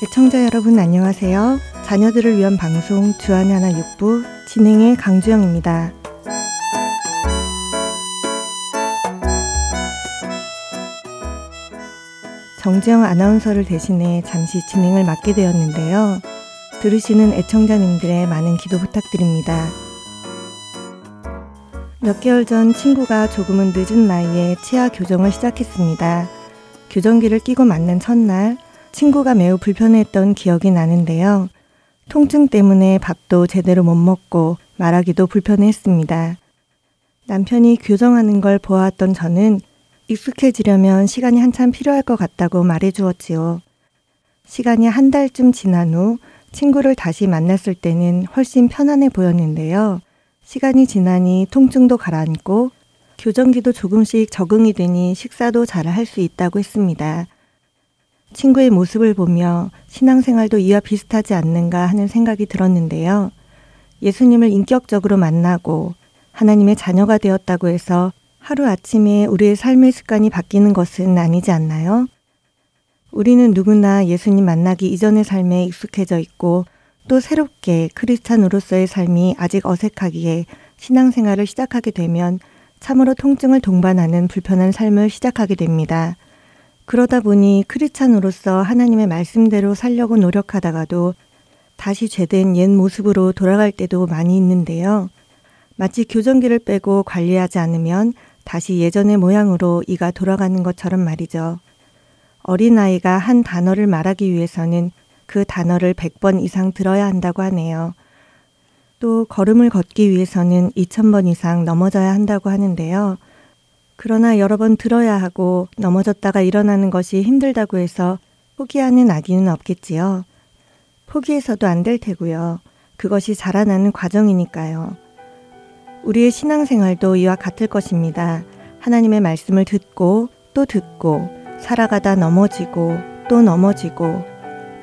애청자 여러분 안녕하세요. 자녀들을 위한 방송 주안의 하나 육부 진행의 강주영입니다. 정지영 아나운서를 대신해 잠시 진행을 맡게 되었는데요. 들으시는 애청자님들의 많은 기도 부탁드립니다. 몇 개월 전 친구가 조금은 늦은 나이에 치아 교정을 시작했습니다. 교정기를 끼고 맞는 첫날 친구가 매우 불편했던 기억이 나는데요. 통증 때문에 밥도 제대로 못 먹고 말하기도 불편했습니다. 남편이 교정하는 걸 보았던 저는 익숙해지려면 시간이 한참 필요할 것 같다고 말해 주었지요. 시간이 한 달쯤 지난 후 친구를 다시 만났을 때는 훨씬 편안해 보였는데요. 시간이 지나니 통증도 가라앉고 교정기도 조금씩 적응이 되니 식사도 잘 할 수 있다고 했습니다. 친구의 모습을 보며 신앙생활도 이와 비슷하지 않는가 하는 생각이 들었는데요. 예수님을 인격적으로 만나고 하나님의 자녀가 되었다고 해서 하루아침에 우리의 삶의 습관이 바뀌는 것은 아니지 않나요? 우리는 누구나 예수님 만나기 이전의 삶에 익숙해져 있고 또 새롭게 크리스찬으로서의 삶이 아직 어색하기에 신앙생활을 시작하게 되면 참으로 통증을 동반하는 불편한 삶을 시작하게 됩니다. 그러다 보니 크리스찬으로서 하나님의 말씀대로 살려고 노력하다가도 다시 죄된 옛 모습으로 돌아갈 때도 많이 있는데요. 마치 교정기를 빼고 관리하지 않으면 다시 예전의 모양으로 이가 돌아가는 것처럼 말이죠. 어린아이가 한 단어를 말하기 위해서는 그 단어를 100번 이상 들어야 한다고 하네요. 또 걸음을 걷기 위해서는 2000번 이상 넘어져야 한다고 하는데요. 그러나 여러 번 들어야 하고 넘어졌다가 일어나는 것이 힘들다고 해서 포기하는 아기는 없겠지요. 포기해서도 안 될 테고요. 그것이 자라나는 과정이니까요. 우리의 신앙생활도 이와 같을 것입니다. 하나님의 말씀을 듣고 또 듣고 살아가다 넘어지고 또 넘어지고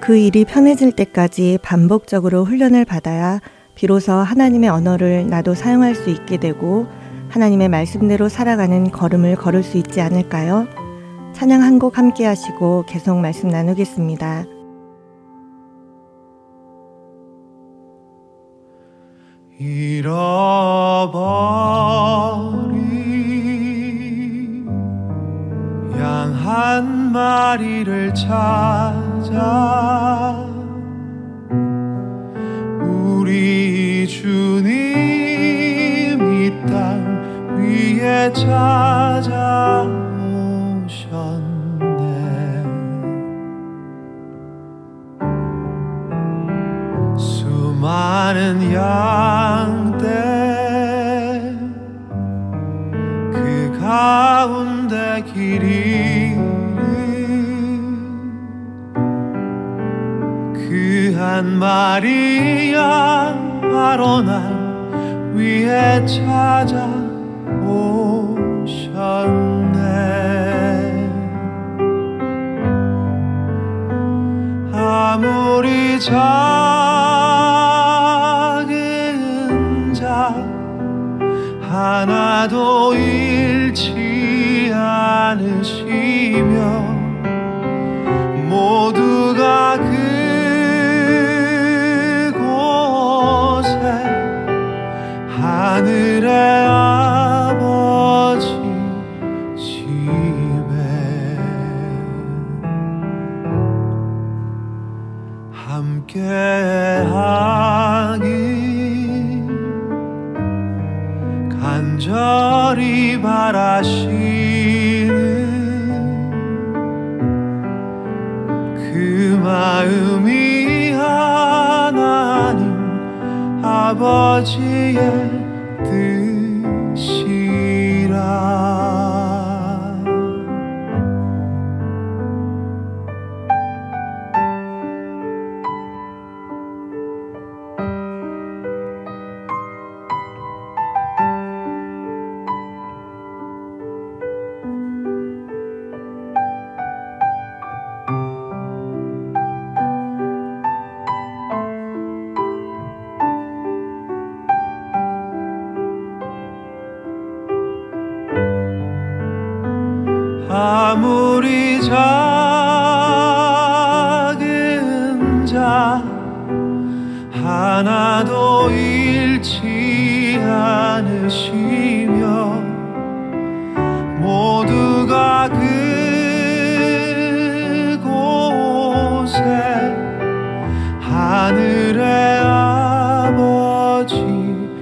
그 일이 편해질 때까지 반복적으로 훈련을 받아야 비로소 하나님의 언어를 나도 사용할 수 있게 되고 하나님의 말씀대로 살아가는 걸음을 걸을 수 있지 않을까요? 찬양 한 곡 함께 하시고 계속 말씀 나누겠습니다. 잃어버린 양 한 마리를 찾아 우리 주님 위에 찾아오셨네. 수많은 양떼 그 가운데 길이 그 한 마리 양 바로 날 위에 찾아 오셨네. 아무리 작은 자 하나도 잃지 않으시며 모두가 그곳에 하늘에 去。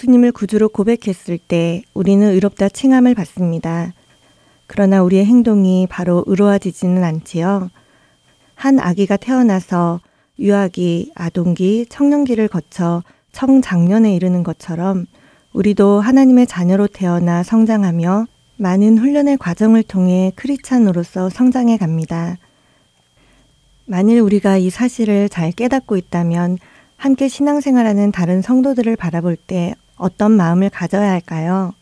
예수님을 구주로 고백했을 때 우리는 의롭다 칭함을 받습니다. 그러나 우리의 행동이 바로 의로워지지는 않지요. 한 아기가 태어나서 유아기, 아동기, 청년기를 거쳐 청장년에 이르는 것처럼 우리도 하나님의 자녀로 태어나 성장하며 많은 훈련의 과정을 통해 크리찬으로서 성장해 갑니다. 만일 우리가 이 사실을 잘 깨닫고 있다면 함께 신앙생활하는 다른 성도들을 바라볼 때 어떤 마음을 가져야 할까요?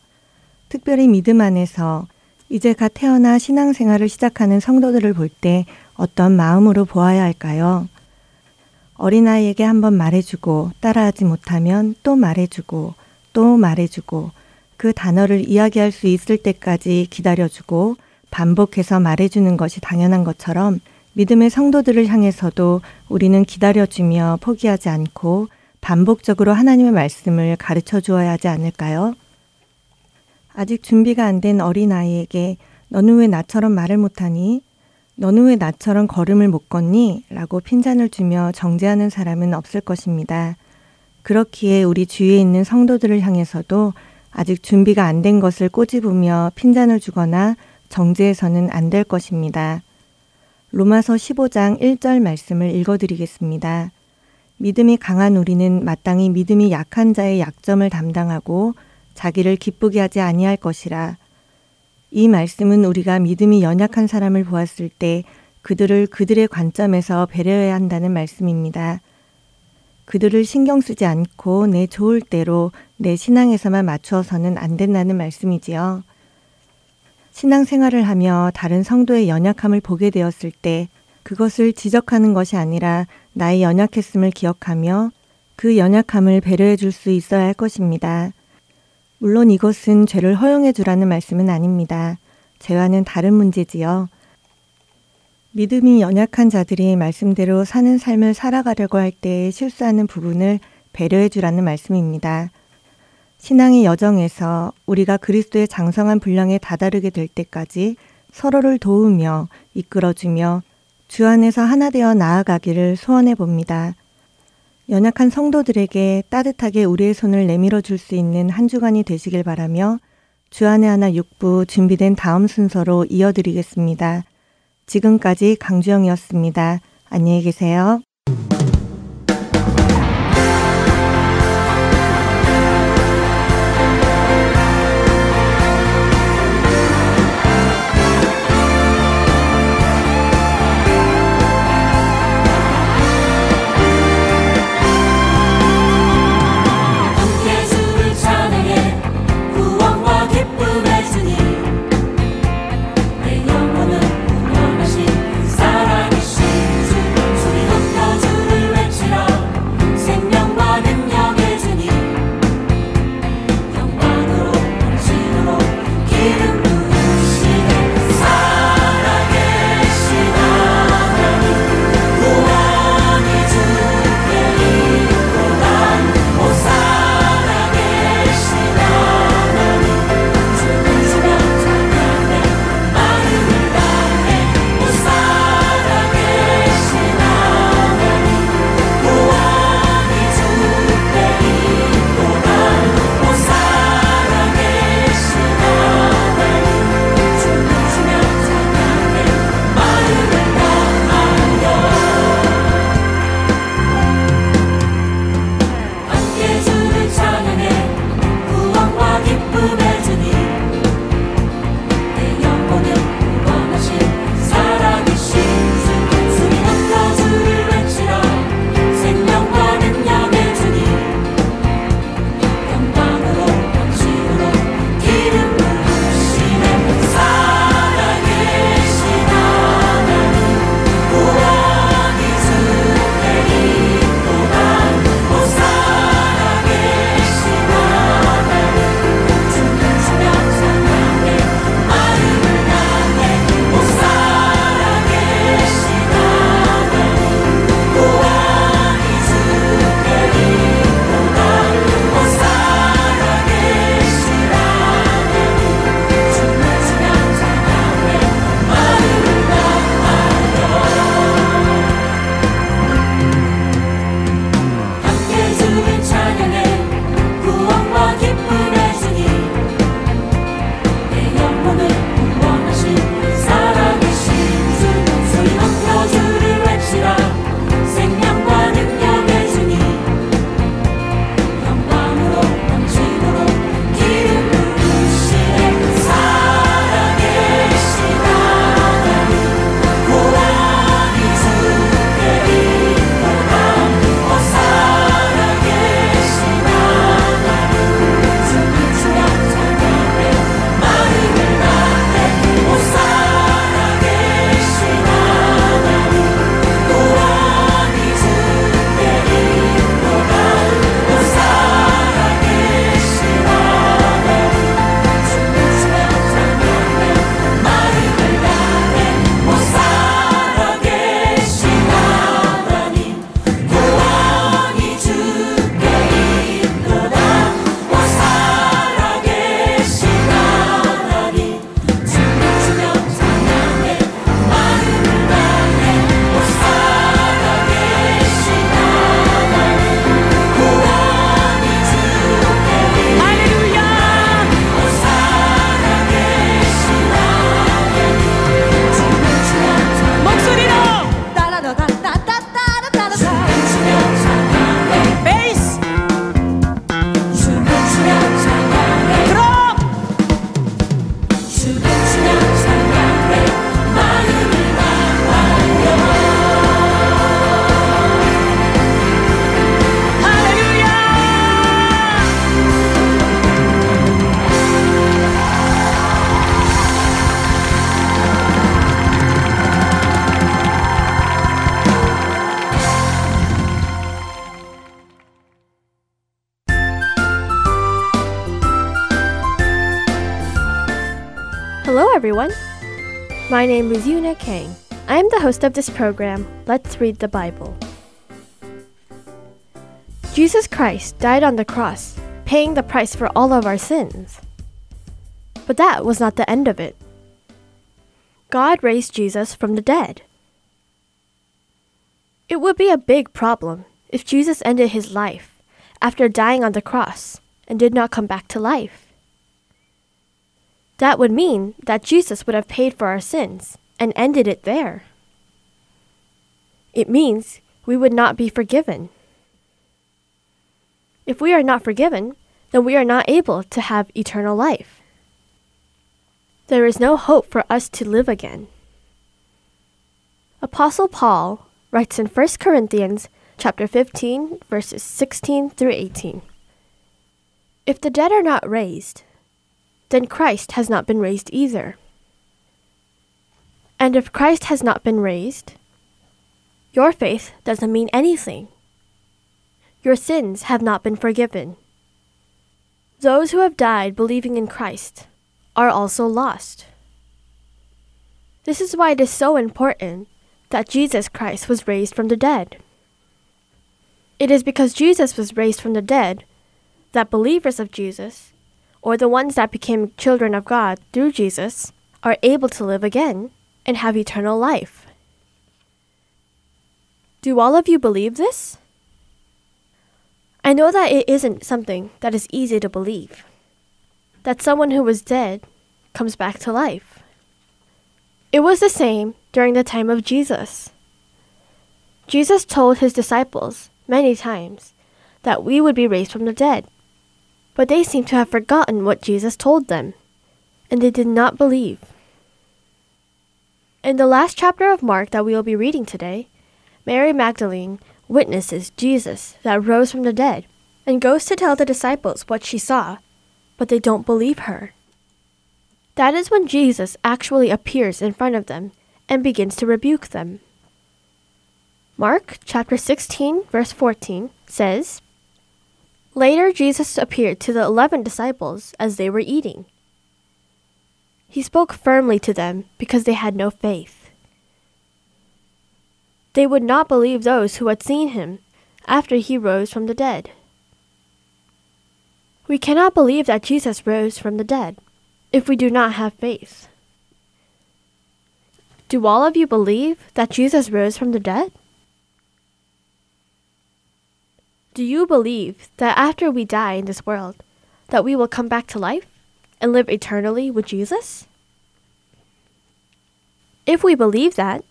특별히 믿음 안에서 이제 갓 태어나 신앙생활을 시작하는 성도들을 볼 때 어떤 마음으로 보아야 할까요? 어린아이에게 한번 말해주고 따라하지 못하면 또 말해주고 또 말해주고 그 단어를 이야기할 수 있을 때까지 기다려주고 반복해서 말해주는 것이 당연한 것처럼 믿음의 성도들을 향해서도 우리는 기다려주며 포기하지 않고 반복적으로 하나님의 말씀을 가르쳐 주어야 하지 않을까요? 아직 준비가 안 된 어린아이에게 너는 왜 나처럼 말을 못하니? 너는 왜 나처럼 걸음을 못 걷니? 라고 핀잔을 주며 정죄하는 사람은 없을 것입니다. 그렇기에 우리 주위에 있는 성도들을 향해서도 아직 준비가 안 된 것을 꼬집으며 핀잔을 주거나 정죄해서는 안 될 것입니다. 로마서 15장 1절 말씀을 읽어드리겠습니다. 믿음이 강한 우리는 마땅히 믿음이 약한 자의 약점을 담당하고 자기를 기쁘게 하지 아니할 것이라. 이 말씀은 우리가 믿음이 연약한 사람을 보았을 때 그들을 그들의 관점에서 배려해야 한다는 말씀입니다. 그들을 신경 쓰지 않고 내 좋을 대로 내 신앙에서만 맞추어서는 안 된다는 말씀이지요. 신앙 생활을 하며 다른 성도의 연약함을 보게 되었을 때 그것을 지적하는 것이 아니라 나의 연약했음을 기억하며 그 연약함을 배려해 줄 수 있어야 할 것입니다. 물론 이것은 죄를 허용해 주라는 말씀은 아닙니다. 죄와는 다른 문제지요. 믿음이 연약한 자들이 말씀대로 사는 삶을 살아가려고 할 때 실수하는 부분을 배려해 주라는 말씀입니다. 신앙의 여정에서 우리가 그리스도의 장성한 분량에 다다르게 될 때까지 서로를 도우며 이끌어주며 주 안에서 하나 되어 나아가기를 소원해 봅니다. 연약한 성도들에게 따뜻하게 우리의 손을 내밀어 줄 수 있는 한 주간이 되시길 바라며 주안의 하나 6부 준비된 다음 순서로 이어드리겠습니다. 지금까지 강주영이었습니다. 안녕히 계세요. Name is Yuna Kang. I am the host of this program, Let's Read the Bible. Jesus Christ died on the cross, paying the price for all of our sins. But that was not the end of it. God raised Jesus from the dead. It would be a big problem if Jesus ended his life after dying on the cross and did not come back to life. That would mean that Jesus would have paid for our sins and ended it there. It means we would not be forgiven. If we are not forgiven, then we are not able to have eternal life. There is no hope for us to live again. Apostle Paul writes in 1 Corinthians chapter 15 verses 16 through 18. If the dead are not raised, then Christ has not been raised either. And if Christ has not been raised, your faith doesn't mean anything. Your sins have not been forgiven. Those who have died believing in Christ are also lost. This is why it is so important that Jesus Christ was raised from the dead. It is because Jesus was raised from the dead that believers of Jesus, or the ones that became children of God through Jesus, are able to live again and have eternal life. Do all of you believe this? I know that it isn't something that is easy to believe. That someone who was dead comes back to life. It was the same during the time of Jesus. Jesus told his disciples many times that we would be raised from the dead, but they seem to have forgotten what Jesus told them, and they did not believe. In the last chapter of Mark that we will be reading today, Mary Magdalene witnesses Jesus that rose from the dead and goes to tell the disciples what she saw, but they don't believe her. That is when Jesus actually appears in front of them and begins to rebuke them. Mark chapter 16 verse 14 says, Later Jesus appeared to the 11 disciples as they were eating. He spoke firmly to them because they had no faith. They would not believe those who had seen him after he rose from the dead. We cannot believe that Jesus rose from the dead if we do not have faith. Do all of you believe that Jesus rose from the dead? Do you believe that after we die in this world, that we will come back to life and live eternally with Jesus? If we believe that,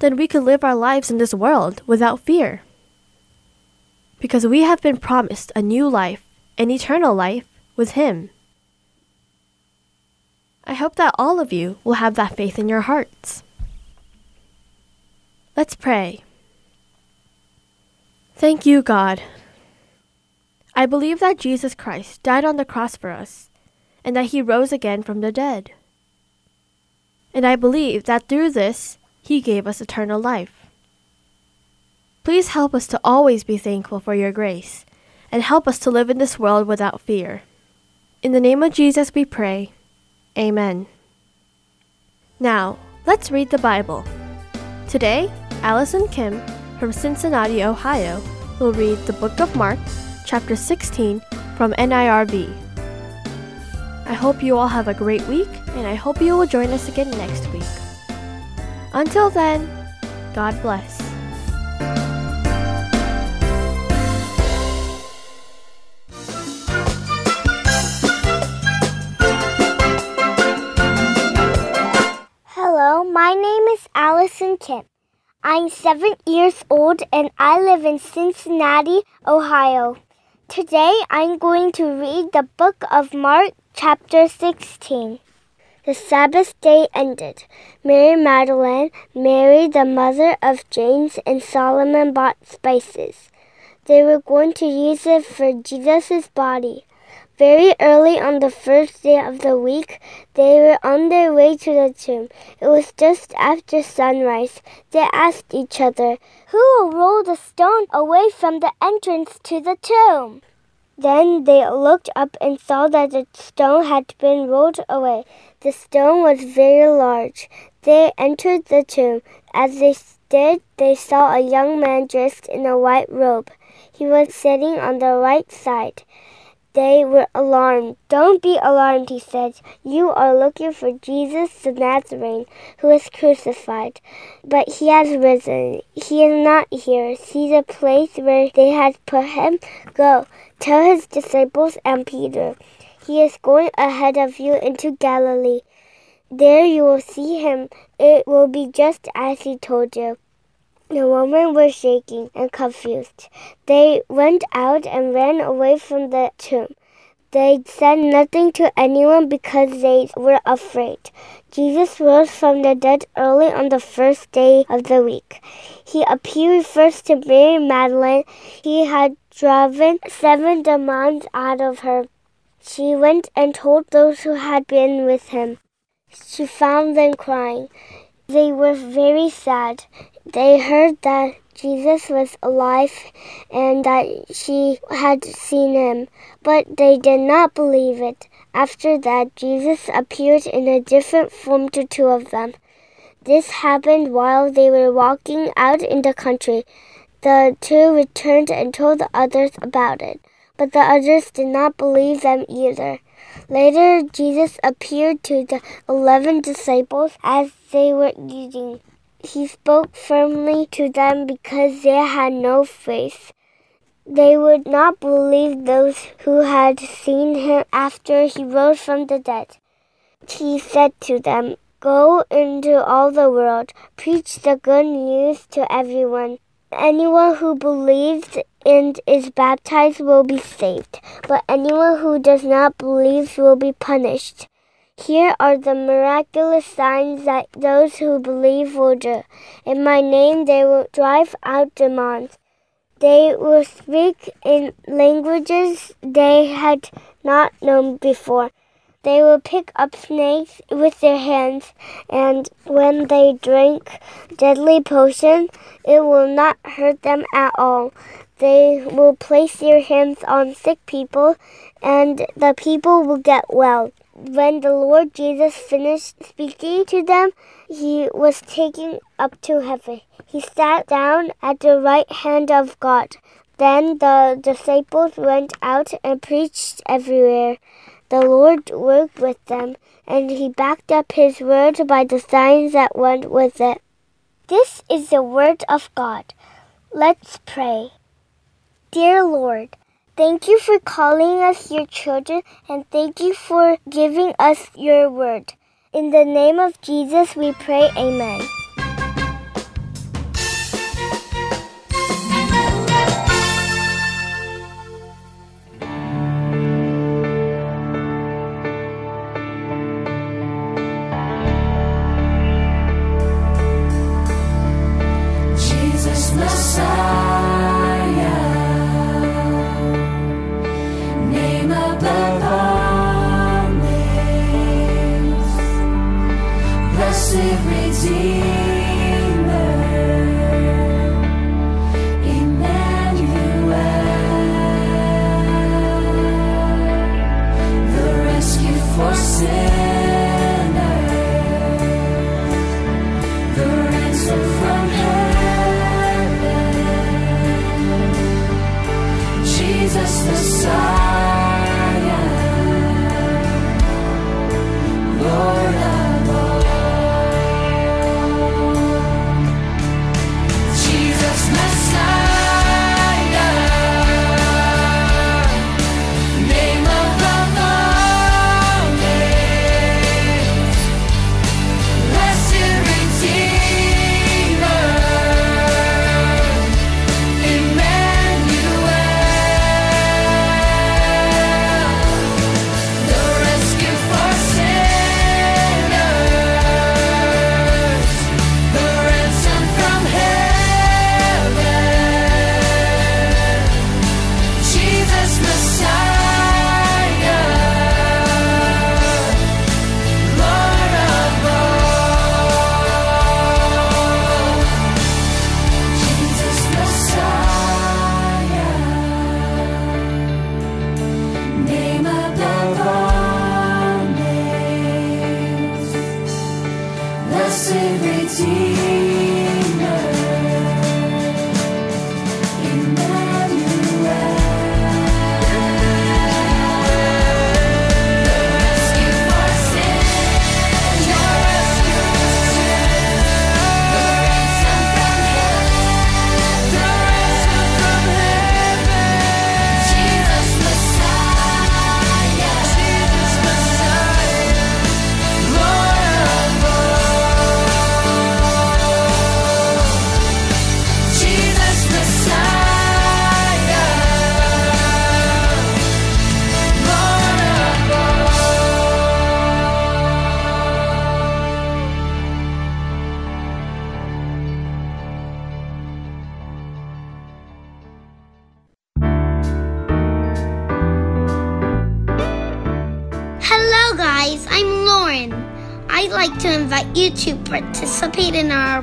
then we could live our lives in this world without fear. Because we have been promised a new life, an eternal life, with Him. I hope that all of you will have that faith in your hearts. Let's pray. Thank you, God. I believe that Jesus Christ died on the cross for us and that he rose again from the dead. And I believe that through this, he gave us eternal life. Please help us to always be thankful for your grace and help us to live in this world without fear. In the name of Jesus we pray. Amen. Now, let's read the Bible. Today, Allison Kim from Cincinnati, Ohio, will read the book of Mark, chapter 16 from NIRV. I hope you all have a great week, and I hope you will join us again next week. Until then, God bless. Hello, my name is Allison Kim. I'm seven years old and I live in Cincinnati, Ohio. Today I'm going to read the book of Mark, chapter 16. The Sabbath day ended. Mary Magdalene, Mary the mother of James, and Salome bought spices. They were going to use it for Jesus' body. Very early on the first day of the week, they were on their way to the tomb. It was just after sunrise. They asked each other, Who will roll the stone away from the entrance to the tomb? Then they looked up and saw that the stone had been rolled away. The stone was very large. They entered the tomb. As they stood, they saw a young man dressed in a white robe. He was sitting on the right side. They were alarmed. Don't be alarmed, he said. You are looking for Jesus the Nazarene, who was crucified. But he has risen. He is not here. See the place where they had put him? Go, tell his disciples and Peter. He is going ahead of you into Galilee. There you will see him. It will be just as he told you. The women were shaking and confused. They went out and ran away from the tomb. They said nothing to anyone because they were afraid. Jesus rose from the dead early on the first day of the week. He appeared first to Mary Magdalene. He had driven seven demons out of her. She went and told those who had been with him. She found them crying. They were very sad. They heard that Jesus was alive and that she had seen him, but they did not believe it. After that, Jesus appeared in a different form to two of them. This happened while they were walking out in the country. The two returned and told the others about it, but the others did not believe them either. Later, Jesus appeared to the eleven disciples as they were eating. He spoke firmly to them because they had no faith. They would not believe those who had seen him after he rose from the dead. He said to them, Go into all the world, preach the good news to everyone. Anyone who believes and is baptized will be saved, but anyone who does not believe will be punished. Here are the miraculous signs that those who believe will do. In my name they will drive out demons. They will speak in languages they had not known before. They will pick up snakes with their hands, and when they drink deadly potion, it will not hurt them at all. They will place their hands on sick people, and the people will get well. When the Lord Jesus finished speaking to them, he was taken up to heaven. He sat down at the right hand of God. Then the disciples went out and preached everywhere. The Lord worked with them, and he backed up his word by the signs that went with it. This is the word of God. Let's pray. Dear Lord, thank you for calling us your children, and thank you for giving us your word. In the name of Jesus, we pray, Amen. Above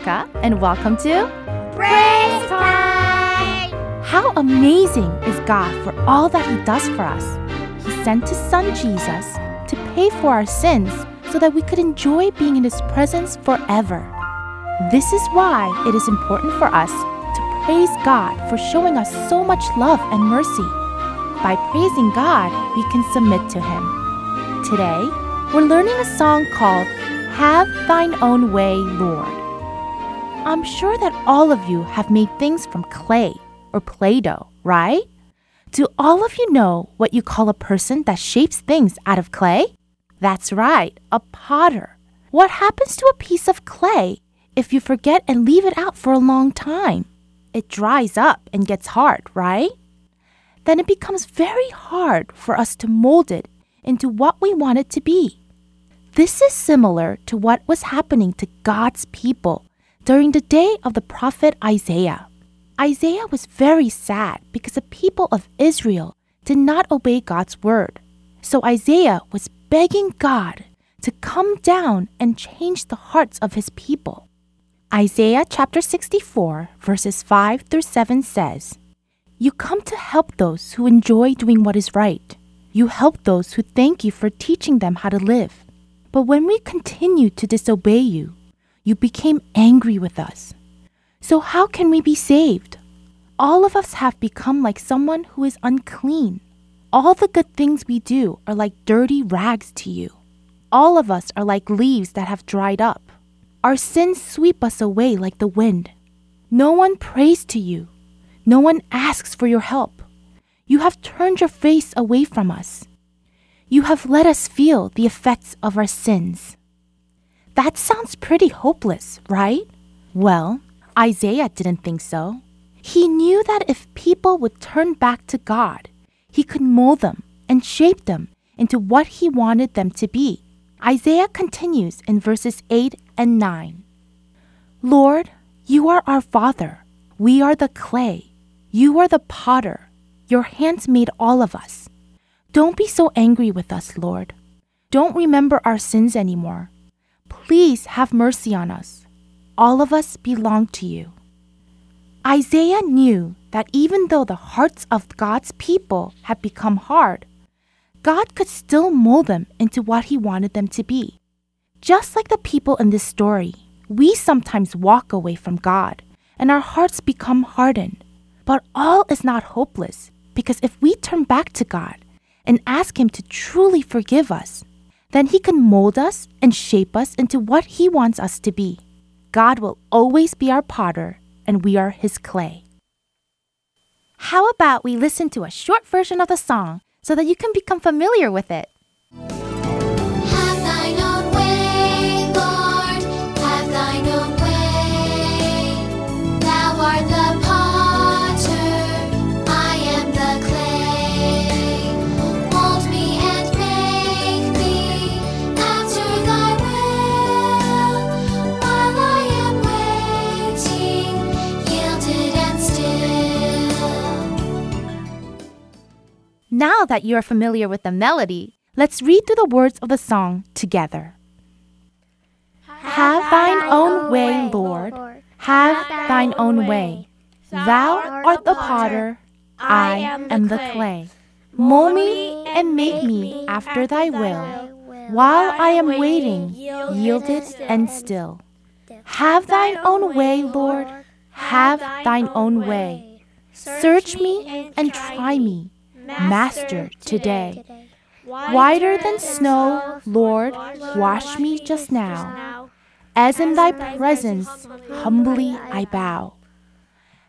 Veronica, and welcome to Praise time! How amazing is God for all that He does for us? He sent His Son Jesus to pay for our sins so that we could enjoy being in His presence forever. This is why it is important for us to praise God for showing us so much love and mercy. By praising God, we can submit to Him. Today, we're learning a song called Have Thine Own Way, Lord. I'm sure that all of you have made things from clay or Play Doh, right? Do all of you know what you call a person that shapes things out of clay? That's right, a potter. What happens to a piece of clay if you forget and leave it out for a long time? It dries up and gets hard, right? Then it becomes very hard for us to mold it into what we want it to be. This is similar to what was happening to God's people during the day of the prophet Isaiah. Isaiah was very sad because the people of Israel did not obey God's word. So Isaiah was begging God to come down and change the hearts of his people. Isaiah chapter 64, verses 5 through 7 says, You come to help those who enjoy doing what is right. You help those who thank you for teaching them how to live. But when we continue to disobey you, you became angry with us. So how can we be saved? All of us have become like someone who is unclean. All the good things we do are like dirty rags to you. All of us are like leaves that have dried up. Our sins sweep us away like the wind. No one prays to you. No one asks for your help. You have turned your face away from us. You have let us feel the effects of our sins. That sounds pretty hopeless, right? Well, Isaiah didn't think so. He knew that if people would turn back to God, he could mold them and shape them into what he wanted them to be. Isaiah continues in verses 8 and 9. Lord, you are our Father. We are the clay. You are the potter. Your hands made all of us. Don't be so angry with us, Lord. Don't remember our sins anymore. Please have mercy on us. All of us belong to you. Isaiah knew that even though the hearts of God's people had become hard, God could still mold them into what He wanted them to be. Just like the people in this story, we sometimes walk away from God and our hearts become hardened. But all is not hopeless because if we turn back to God and ask Him to truly forgive us, then He can mold us and shape us into what He wants us to be. God will always be our potter and we are His clay. How about we listen to a short version of the song so that you can become familiar with it? Now that you are familiar with the melody, let's read through the words of the song together. Have thine own way, Lord. Have thine own way. Thou art the potter, I am the clay. Mold me and make me after thy will, while I am waiting, yielded and still. Have thine own way, Lord. Have thine own way. Search me and try me, Master, today. Whiter than snow, Lord, wash me just now. as in thy presence humbly I bow.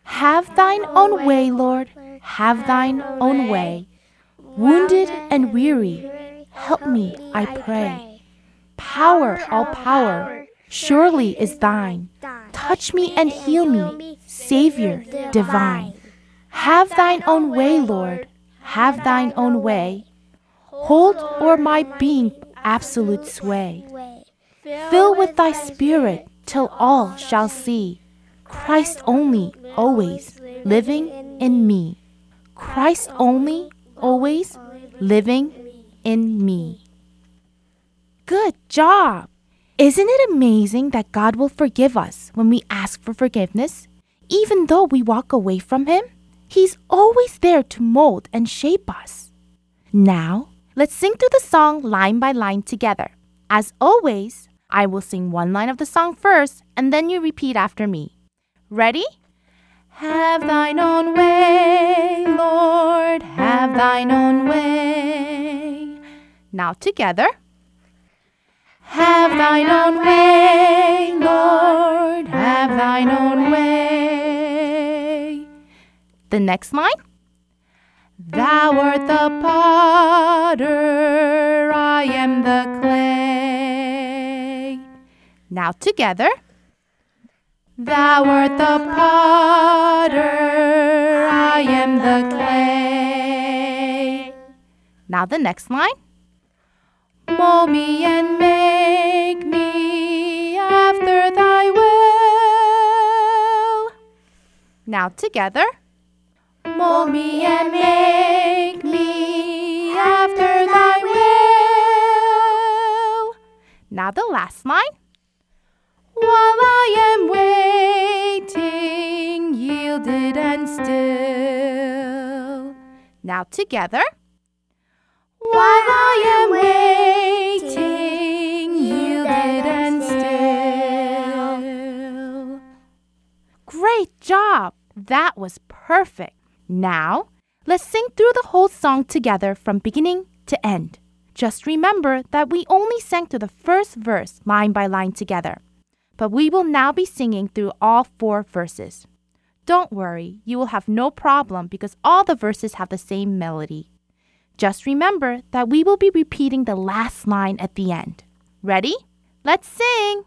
Have thine own way, Lord, have thine own way. Wounded and weary, help me, I pray. Power, all power, surely is thine. Touch me and heal me, Savior divine. Have thine own way, Lord, have thine own way. Hold o'er my being absolute sway. Fill with thy spirit till all shall see Christ only, always, living in me. Christ only, always, living in me. Good job! Isn't it amazing that God will forgive us when we ask for forgiveness? Even though we walk away from Him, He's always there to mold and shape us. Now, let's sing through the song line by line together. As always, I will sing one line of the song first, and then you repeat after me. Ready? Have thine own way, Lord, have thine own way. Now together. Have thine own way, Lord, have thine own way. The next line. Thou art the potter, I am the clay. Now together. Thou art the potter, I am the clay. Now the next line. Mold me and make me after thy will. Now together. Mold me and make me after thy will. Now the last line. While I am waiting, yielded and still. Now together. While I am waiting, yielded and still. Great job! That was perfect. Now, let's sing through the whole song together from beginning to end. Just remember that we only sang through the first verse line by line together but we will now be singing through all four verses. Don't worry, you will have no problem because all the verses have the same melody. Just remember that we will be repeating the last line at the end. Ready? Let's sing!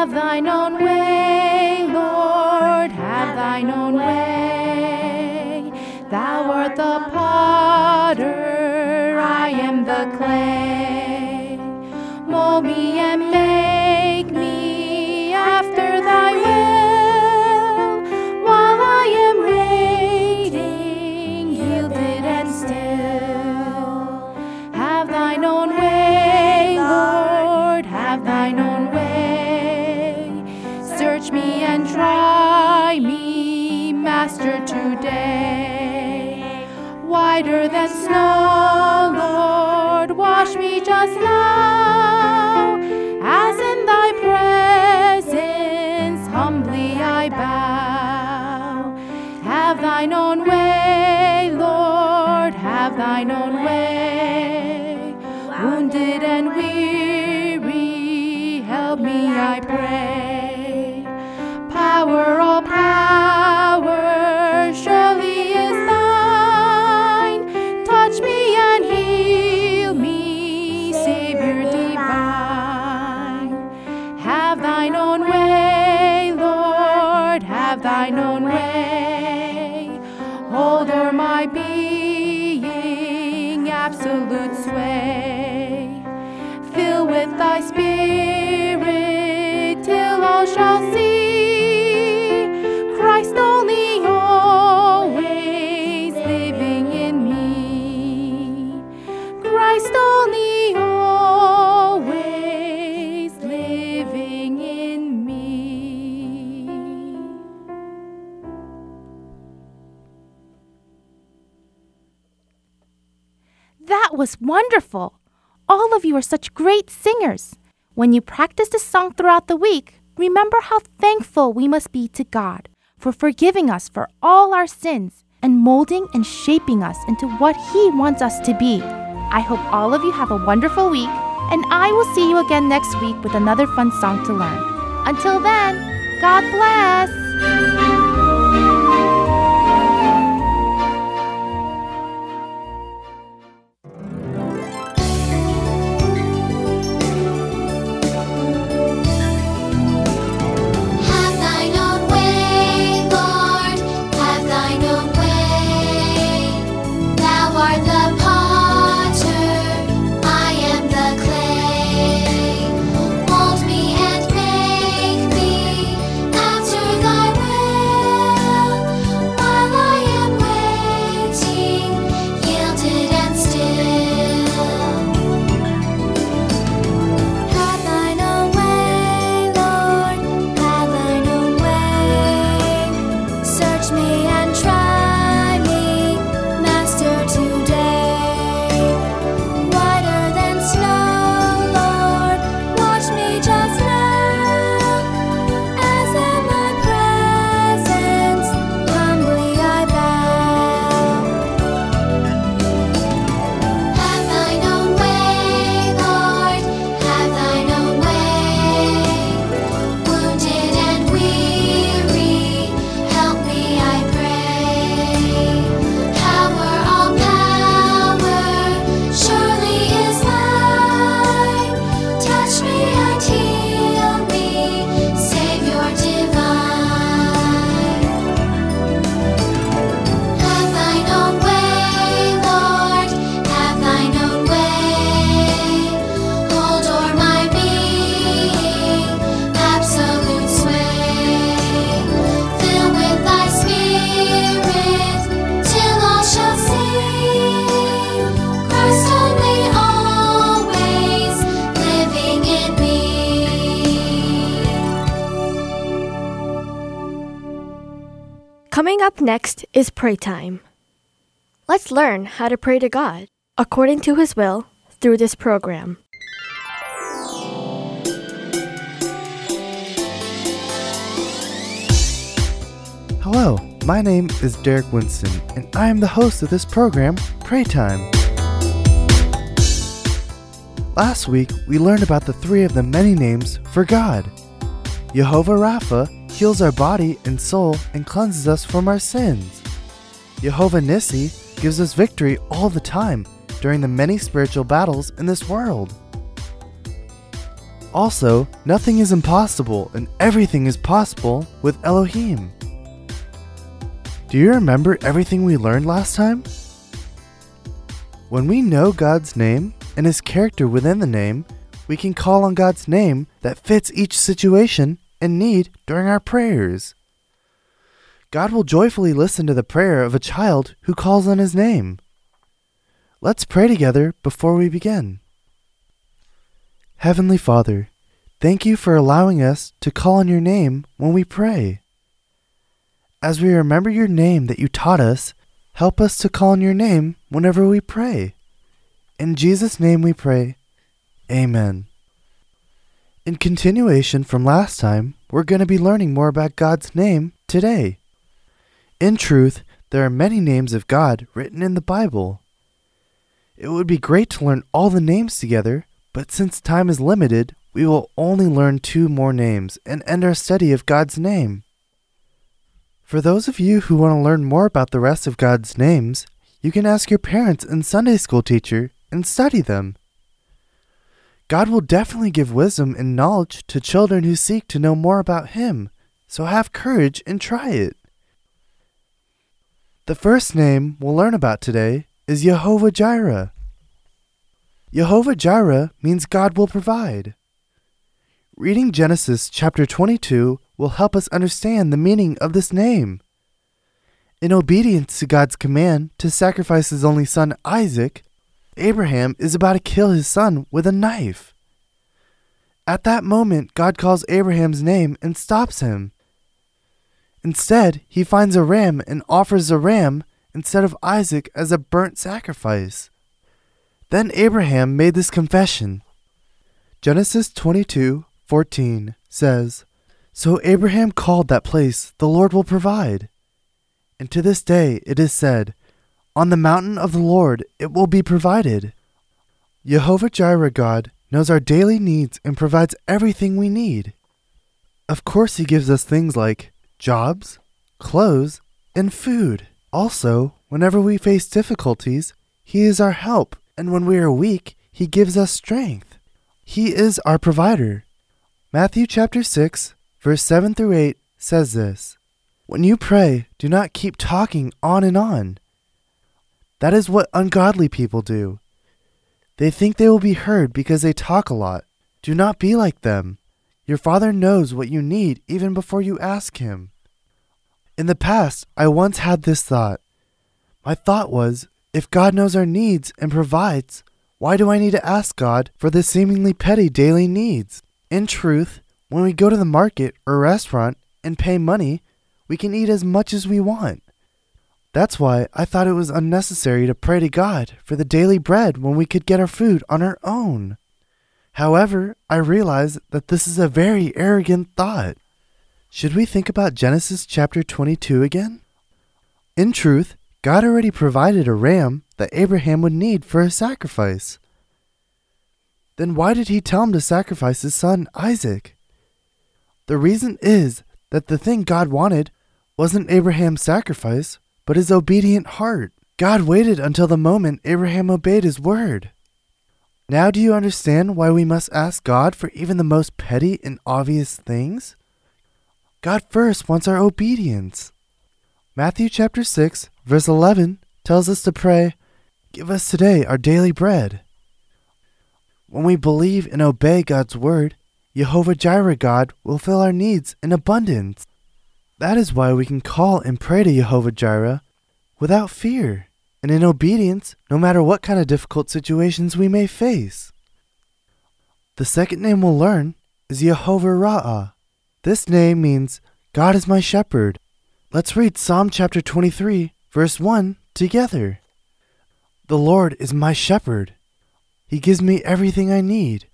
Have thine own way, Lord, have thine own way. Thou art the potter, I am the clay. Mold me and make Today. Whiter than snow, Lord, wash me just now. Was wonderful! All of you are such great singers. When you practice the song throughout the week, remember how thankful we must be to God for forgiving us for all our sins and molding and shaping us into what He wants us to be. I hope all of you have a wonderful week, and I will see you again next week with another fun song to learn. Until then, God bless! Coming up next is pray time. Let's learn how to pray to God according to His will through this program. Hello, my name is Derek Winston, and I am the host of this program, Pray Time. Last week, we learned about the three of the many names for God. Jehovah Rapha heals our body and soul and cleanses us from our sins. Jehovah Nissi gives us victory all the time during the many spiritual battles in this world. Also, nothing is impossible and everything is possible with Elohim. Do you remember everything we learned last time? When we know God's name and His character within the name, we can call on God's name that fits each situation and need during our prayers. God will joyfully listen to the prayer of a child who calls on His name. Let's pray together before we begin. Heavenly Father, thank you for allowing us to call on your name when we pray. As we remember your name that you taught us, help us to call on your name whenever we pray. In Jesus' name we pray. Amen. In continuation from last time, we're going to be learning more about God's name today. In truth, there are many names of God written in the Bible. It would be great to learn all the names together, but since time is limited, we will only learn two more names and end our study of God's name. For those of you who want to learn more about the rest of God's names, you can ask your parents and Sunday school teacher and study them. God will definitely give wisdom and knowledge to children who seek to know more about Him, so have courage and try it. The first name we'll learn about today is Jehovah Jireh. Jehovah Jireh means God will provide. Reading Genesis chapter 22 will help us understand the meaning of this name. In obedience to God's command to sacrifice his only son Isaac, Abraham is about to kill his son with a knife. At that moment, God calls Abraham's name and stops him. Instead, he finds a ram and offers a ram instead of Isaac as a burnt sacrifice. Then Abraham made this confession. Genesis 22:14 says, "So Abraham called that place, the Lord will provide." And to this day it is said, On the mountain of the Lord it will be provided. Jehovah Jireh God knows our daily needs and provides everything we need. Of course, He gives us things like jobs, clothes, and food. Also, whenever we face difficulties, He is our help, and when we are weak, He gives us strength. He is our provider. Matthew chapter 6, verse 7 through 8 says this When you pray, do not keep talking on and on. That is what ungodly people do. They think they will be heard because they talk a lot. Do not be like them. Your Father knows what you need even before you ask Him. In the past, I once had this thought. My thought was if God knows our needs and provides, why do I need to ask God for the seemingly petty daily needs? In truth, when we go to the market or restaurant and pay money, we can eat as much as we want. That's why I thought it was unnecessary to pray to God for the daily bread when we could get our food on our own. However, I realize that this is a very arrogant thought. Should we think about Genesis chapter 22 again? In truth, God already provided a ram that Abraham would need for a sacrifice. Then why did he tell him to sacrifice his son Isaac? The reason is that the thing God wanted wasn't Abraham's sacrifice, but his obedient heart. God waited until the moment Abraham obeyed his word. Now, do you understand why we must ask God for even the most petty and obvious things? God first wants our obedience. Matthew chapter 6, verse 11 tells us to pray, Give us today our daily bread. When we believe and obey God's word, Jehovah Jireh God will fill our needs in abundance. That is why we can call and pray to Jehovah Jireh without fear and in obedience no matter what kind of difficult situations we may face. The second name we'll learn is Jehovah Ra'ah. This name means God is my shepherd. Let's read Psalm chapter 23, verse 1 together. The Lord is my shepherd. He gives me everything I need.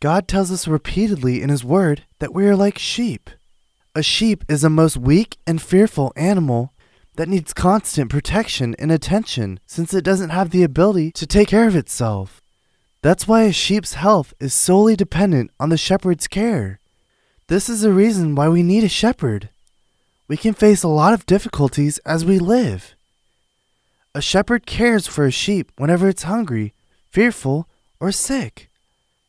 God tells us repeatedly in His Word that we are like sheep. A sheep is a most weak and fearful animal that needs constant protection and attention since it doesn't have the ability to take care of itself. That's why a sheep's health is solely dependent on the shepherd's care. This is the reason why we need a shepherd. We can face a lot of difficulties as we live. A shepherd cares for a sheep whenever it's hungry, fearful, or sick.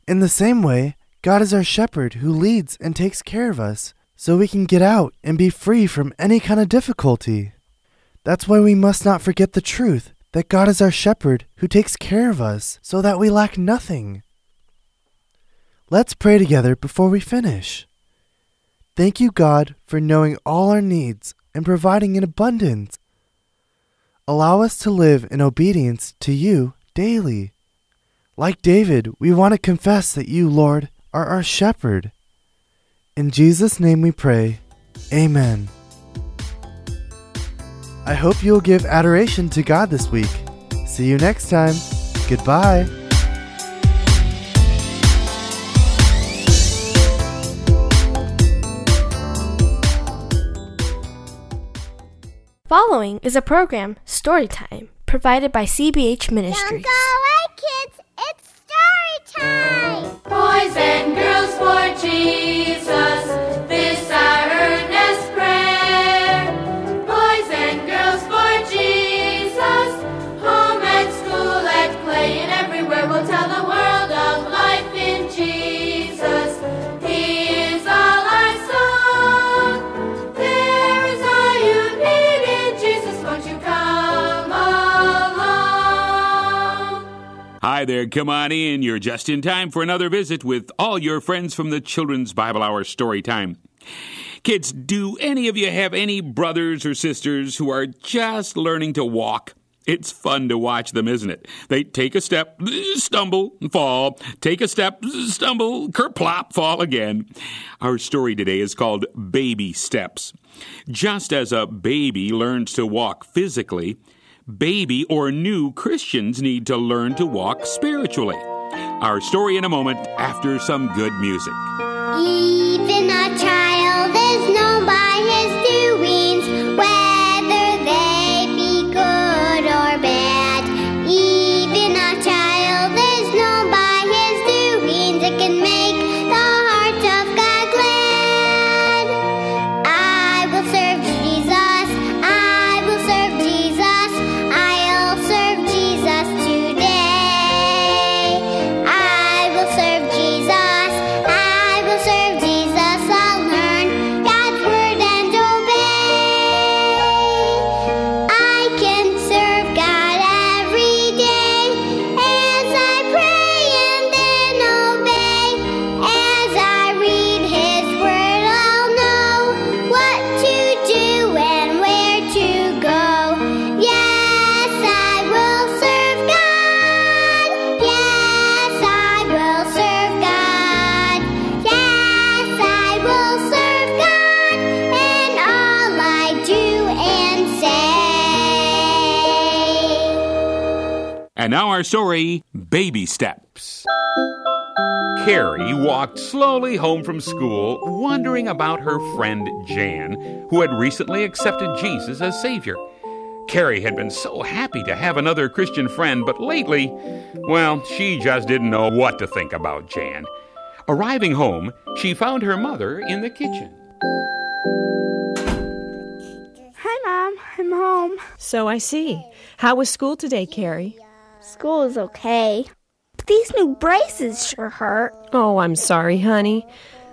In the same way, God is our shepherd who leads and takes care of us so we can get out and be free from any kind of difficulty. That's why we must not forget the truth that God is our shepherd who takes care of us so that we lack nothing. Let's pray together before we finish. Thank you, God, for knowing all our needs and providing in abundance. Allow us to live in obedience to you daily. Like David, we want to confess that you, Lord, are our shepherd. In Jesus' name we pray. Amen. I hope you'll give adoration to God this week. See you next time. Goodbye. Following is a program, Storytime, provided by CBH Ministries. Don't go away, kids. Boys and girls for Jesus, this There, come on in. You're just in time for another visit with all your friends from the Children's Bible Hour Story Time. Kids, do any of you have any brothers or sisters who are just learning to walk? It's fun to watch them, isn't it? They take a step, stumble, fall, take a step, stumble, kerplop, fall again. Our story today is called Baby Steps. Just as a baby learns to walk physically, baby or new Christians need to learn to walk spiritually. Our story in a moment after some good music. And now our story Baby Steps. Carrie walked slowly home from school, wondering about her friend Jan, who had recently accepted Jesus as Savior. Carrie had been so happy to have another Christian friend, but lately, well, she just didn't know what to think about Jan. Arriving home, she found her mother in the kitchen. Hi, Mom. I'm home. So I see. How was school today, Carrie? School is okay. But these new braces sure hurt. Oh, I'm sorry, honey.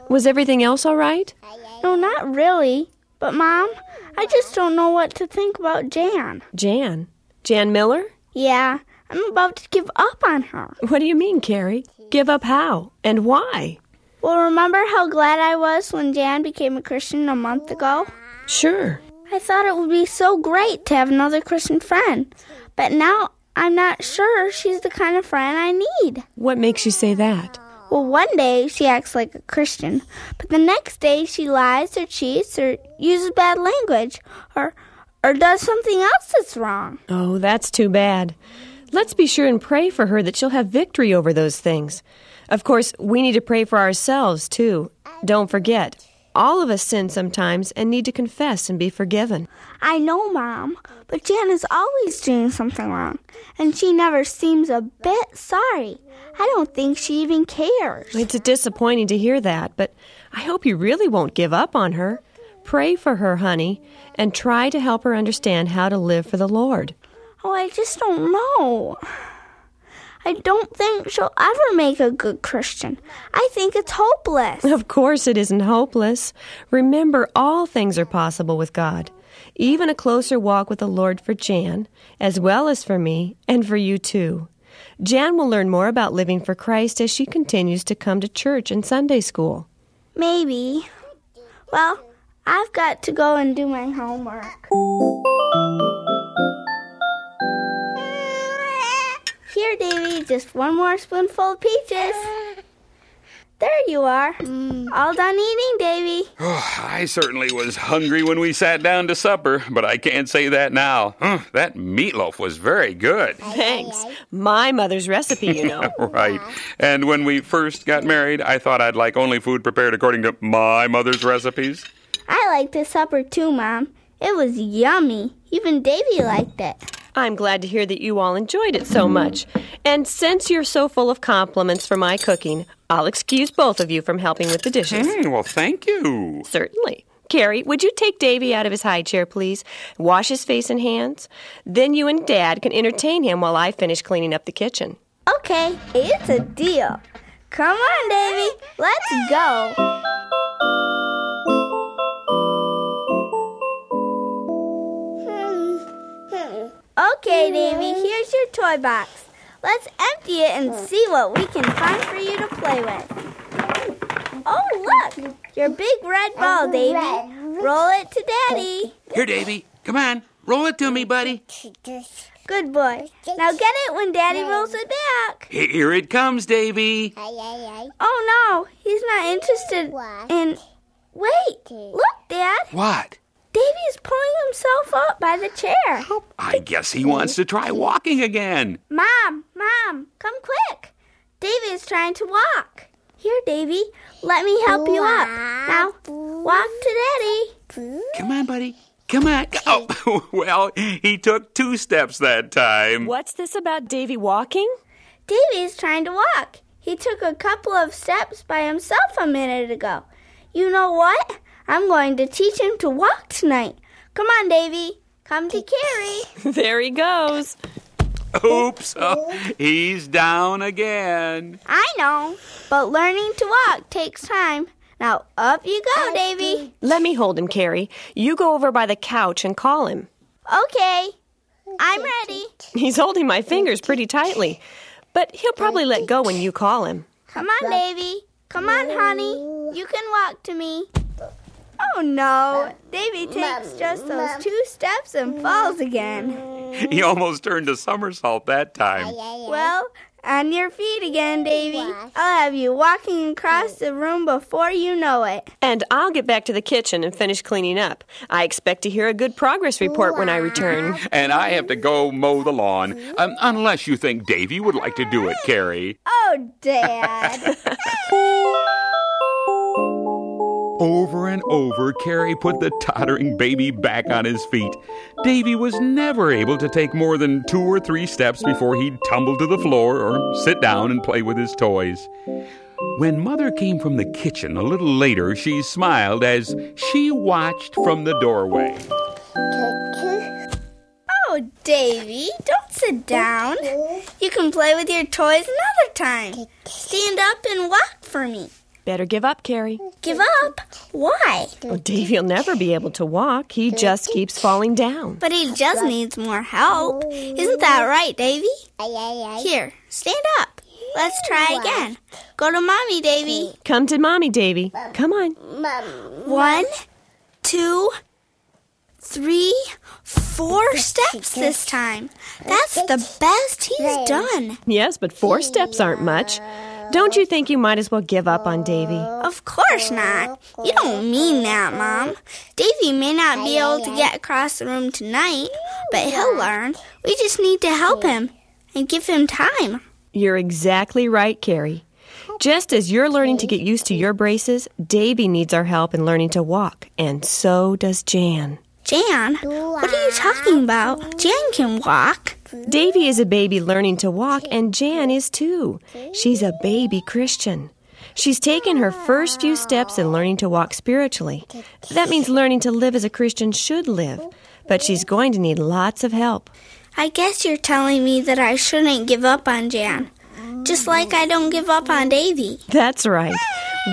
Was everything else all right? No, not really. But, Mom, I just don't know what to think about Jan. Jan? Jan Miller? Yeah, I'm about to give up on her. What do you mean, Carrie? Give up how? And why? Well, remember how glad I was when Jan became a Christian a month ago? Sure. I thought it would be so great to have another Christian friend. But now I'm not sure she's the kind of friend I need. What makes you say that? Well, one day she acts like a Christian, but the next day she lies or cheats or uses bad language or or does something else that's wrong. Oh, that's too bad. Let's be sure and pray for her that she'll have victory over those things. Of course, we need to pray for ourselves, too. Don't forget, all of us sin sometimes and need to confess and be forgiven. I know, Mom, but Jan is always doing something wrong, and she never seems a bit sorry. I don't think she even cares. It's disappointing to hear that, but I hope you really won't give up on her. Pray for her, honey, and try to help her understand how to live for the Lord. Oh, I just don't know. I don't think she'll ever make a good Christian. I think it's hopeless. Of course, it isn't hopeless. Remember, all things are possible with God. Even a closer walk with the Lord for Jan, as well as for me, and for you too. Jan will learn more about living for Christ as she continues to come to church and Sunday school. Maybe. Well, I've got to go and do my homework. Here, Davy, just one more spoonful of peaches. There you are. Mm. All done eating, Davy. I certainly was hungry when we sat down to supper, but I can't say that now. Huh, that meatloaf was very good. Thanks. My mother's recipe, you know. right. And when we first got married, I thought I'd like only food prepared according to my mother's recipes. I liked the supper too, Mom. It was yummy. Even Davy liked it. I'm glad to hear that you all enjoyed it so much. And since you're so full of compliments for my cooking, I'll excuse both of you from helping with the dishes. Mm, well, thank you. Certainly. Carrie, would you take Davy out of his high chair, please? Wash his face and hands. Then you and Dad can entertain him while I finish cleaning up the kitchen. Okay, it's a deal. Come on, Davy. Let's go. Okay, Davy, here's your toy box. Let's empty it and see what we can find for you to play with. Oh, look! Your big red ball, Davy. Roll it to Daddy. Here, Davy. Come on. Roll it to me, buddy. Good boy. Now get it when Daddy rolls it back. Here it comes, Davy. Oh no, he's not interested in. Wait, look, Dad. What? Davy is pulling himself up by the chair. I guess he wants to try walking again. Mom, Mom, come quick. Davy is trying to walk. Here, Davy, let me help you up. Now, walk to Daddy. Come on, buddy. Come on. Oh, well, he took two steps that time. What's this about Davy walking? Davy is trying to walk. He took a couple of steps by himself a minute ago. You know what? I'm going to teach him to walk tonight. Come on, Davy. Come to Carrie. there he goes. Oops. Oh, he's down again. I know, but learning to walk takes time. Now, up you go, Davy. Let me hold him, Carrie. You go over by the couch and call him. Okay. I'm ready. He's holding my fingers pretty tightly, but he'll probably let go when you call him. Come on, Davy. Come on, honey. You can walk to me. Oh no, Davy takes just those two steps and falls again. He almost turned a somersault that time. Well, On your feet again, Davy. I'll have you walking across the room before you know it. And I'll get back to the kitchen and finish cleaning up. I expect to hear a good progress report when I return. And I have to go mow the lawn, um, unless you think Davy would like to do it, Carrie. Oh, Dad. Over and over, Carrie put the tottering baby back on his feet. Davy was never able to take more than two or three steps before he'd tumble to the floor or sit down and play with his toys. When Mother came from the kitchen a little later, she smiled as she watched from the doorway. oh, Davy, don't sit down. You can play with your toys another time. Stand up and walk for me. Better give up, Carrie. Give up? Why? Oh, Davy'll never be able to walk. He just keeps falling down. But he just needs more help. Isn't that right, Davy? Here, stand up. Let's try again. Go to Mommy, Davy. Come to Mommy, Davy. Come on. One, two, three, four steps this time. That's the best he's done. Yes, but four steps aren't much. Don't you think you might as well give up on Davy? Of course not. You don't mean that, Mom. Davy may not be able to get across the room tonight, but he'll learn. We just need to help him and give him time. You're exactly right, Carrie. Just as you're learning to get used to your braces, Davy needs our help in learning to walk, and so does Jan. Jan? What are you talking about? Jan can walk. Davy is a baby learning to walk, and Jan is too. She's a baby Christian. She's taken her first few steps in learning to walk spiritually. That means learning to live as a Christian should live, but she's going to need lots of help. I guess you're telling me that I shouldn't give up on Jan, just like I don't give up on Davy. That's right.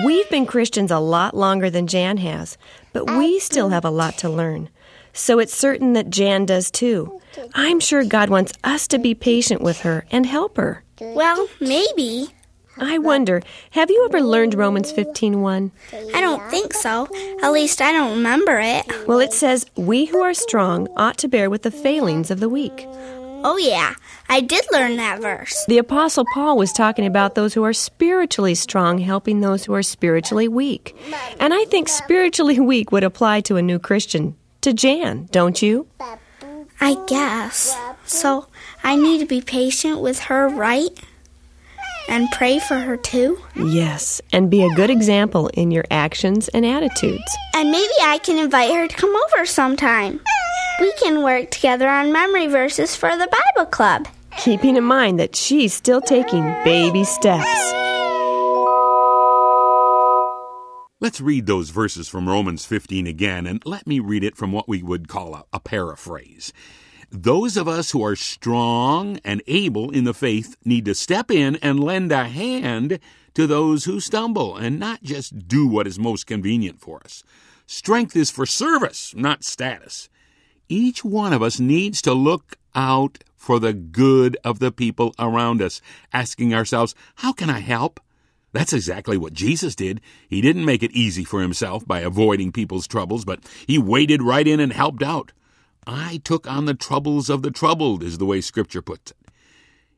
We've been Christians a lot longer than Jan has, but we still have a lot to learn. So it's certain that Jan does too. I'm sure God wants us to be patient with her and help her. Well, maybe. I wonder, have you ever learned Romans 15:1? I don't think so. At least I don't remember it. Well, it says, "We who are strong ought to bear with the failings of the weak." Oh yeah, I did learn that verse. The apostle Paul was talking about those who are spiritually strong helping those who are spiritually weak. And I think spiritually weak would apply to a new Christian, to Jan, don't you? I guess. So I need to be patient with her, right? And pray for her too? Yes, and be a good example in your actions and attitudes. And maybe I can invite her to come over sometime. We can work together on memory verses for the Bible Club. Keeping in mind that she's still taking baby steps. Let's read those verses from Romans 15 again, and let me read it from what we would call a, a, paraphrase. Those of us who are strong and able in the faith need to step in and lend a hand to those who stumble and not just do what is most convenient for us. Strength is for service, not status. Each one of us needs to look out for the good of the people around us, asking ourselves, How can I help? That's exactly what Jesus did. He didn't make it easy for himself by avoiding people's troubles, but he waded right in and helped out. I took on the troubles of the troubled, is the way Scripture puts it.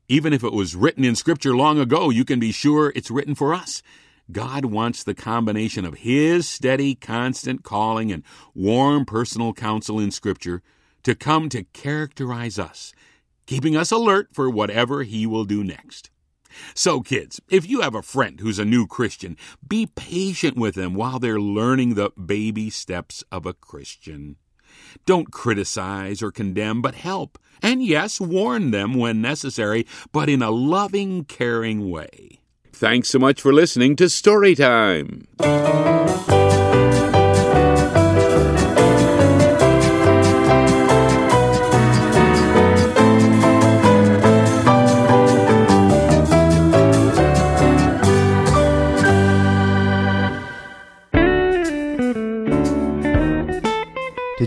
Even if it was written in Scripture long ago, you can be sure it's written for us. God wants the combination of His steady, constant calling and warm personal counsel in Scripture to come to characterize us, keeping us alert for whatever He will do next. So, kids, if you have a friend who's a new Christian, be patient with them while they're learning the baby steps of a Christian. Don't criticize or condemn, but help. And yes, warn them when necessary, but in a loving, caring way. Thanks so much for listening to Storytime.